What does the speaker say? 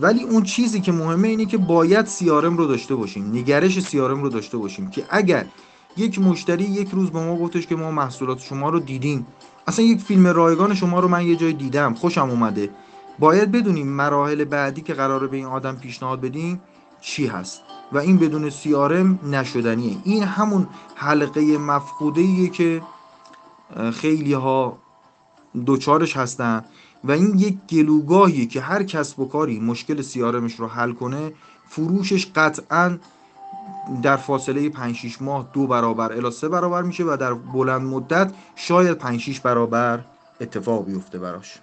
ولی اون چیزی که مهمه اینه که باید سیارم رو داشته باشیم نگرش سیارم رو داشته باشیم که اگر یک مشتری یک روز به ما گفتش که ما محصولات شما رو دیدیم اصلا یک فیلم رایگان شما رو من یه جای دیدم خوشم اومده. باید بدونیم مراحل بعدی که قراره به این آدم پیشنهاد بدیم چی هست و این بدون سیارم نشدنیه. این همون حلقه مفقوده که خیلی ها دوچارش هستن و این یک گلوگاهی که هر کسب و کاری مشکل سیارمش رو حل کنه فروشش قطعا در فاصله 5 6 ماه دو برابر الی سه برابر میشه و در بلند مدت شاید 5 6 برابر اتفاق بیفته براش.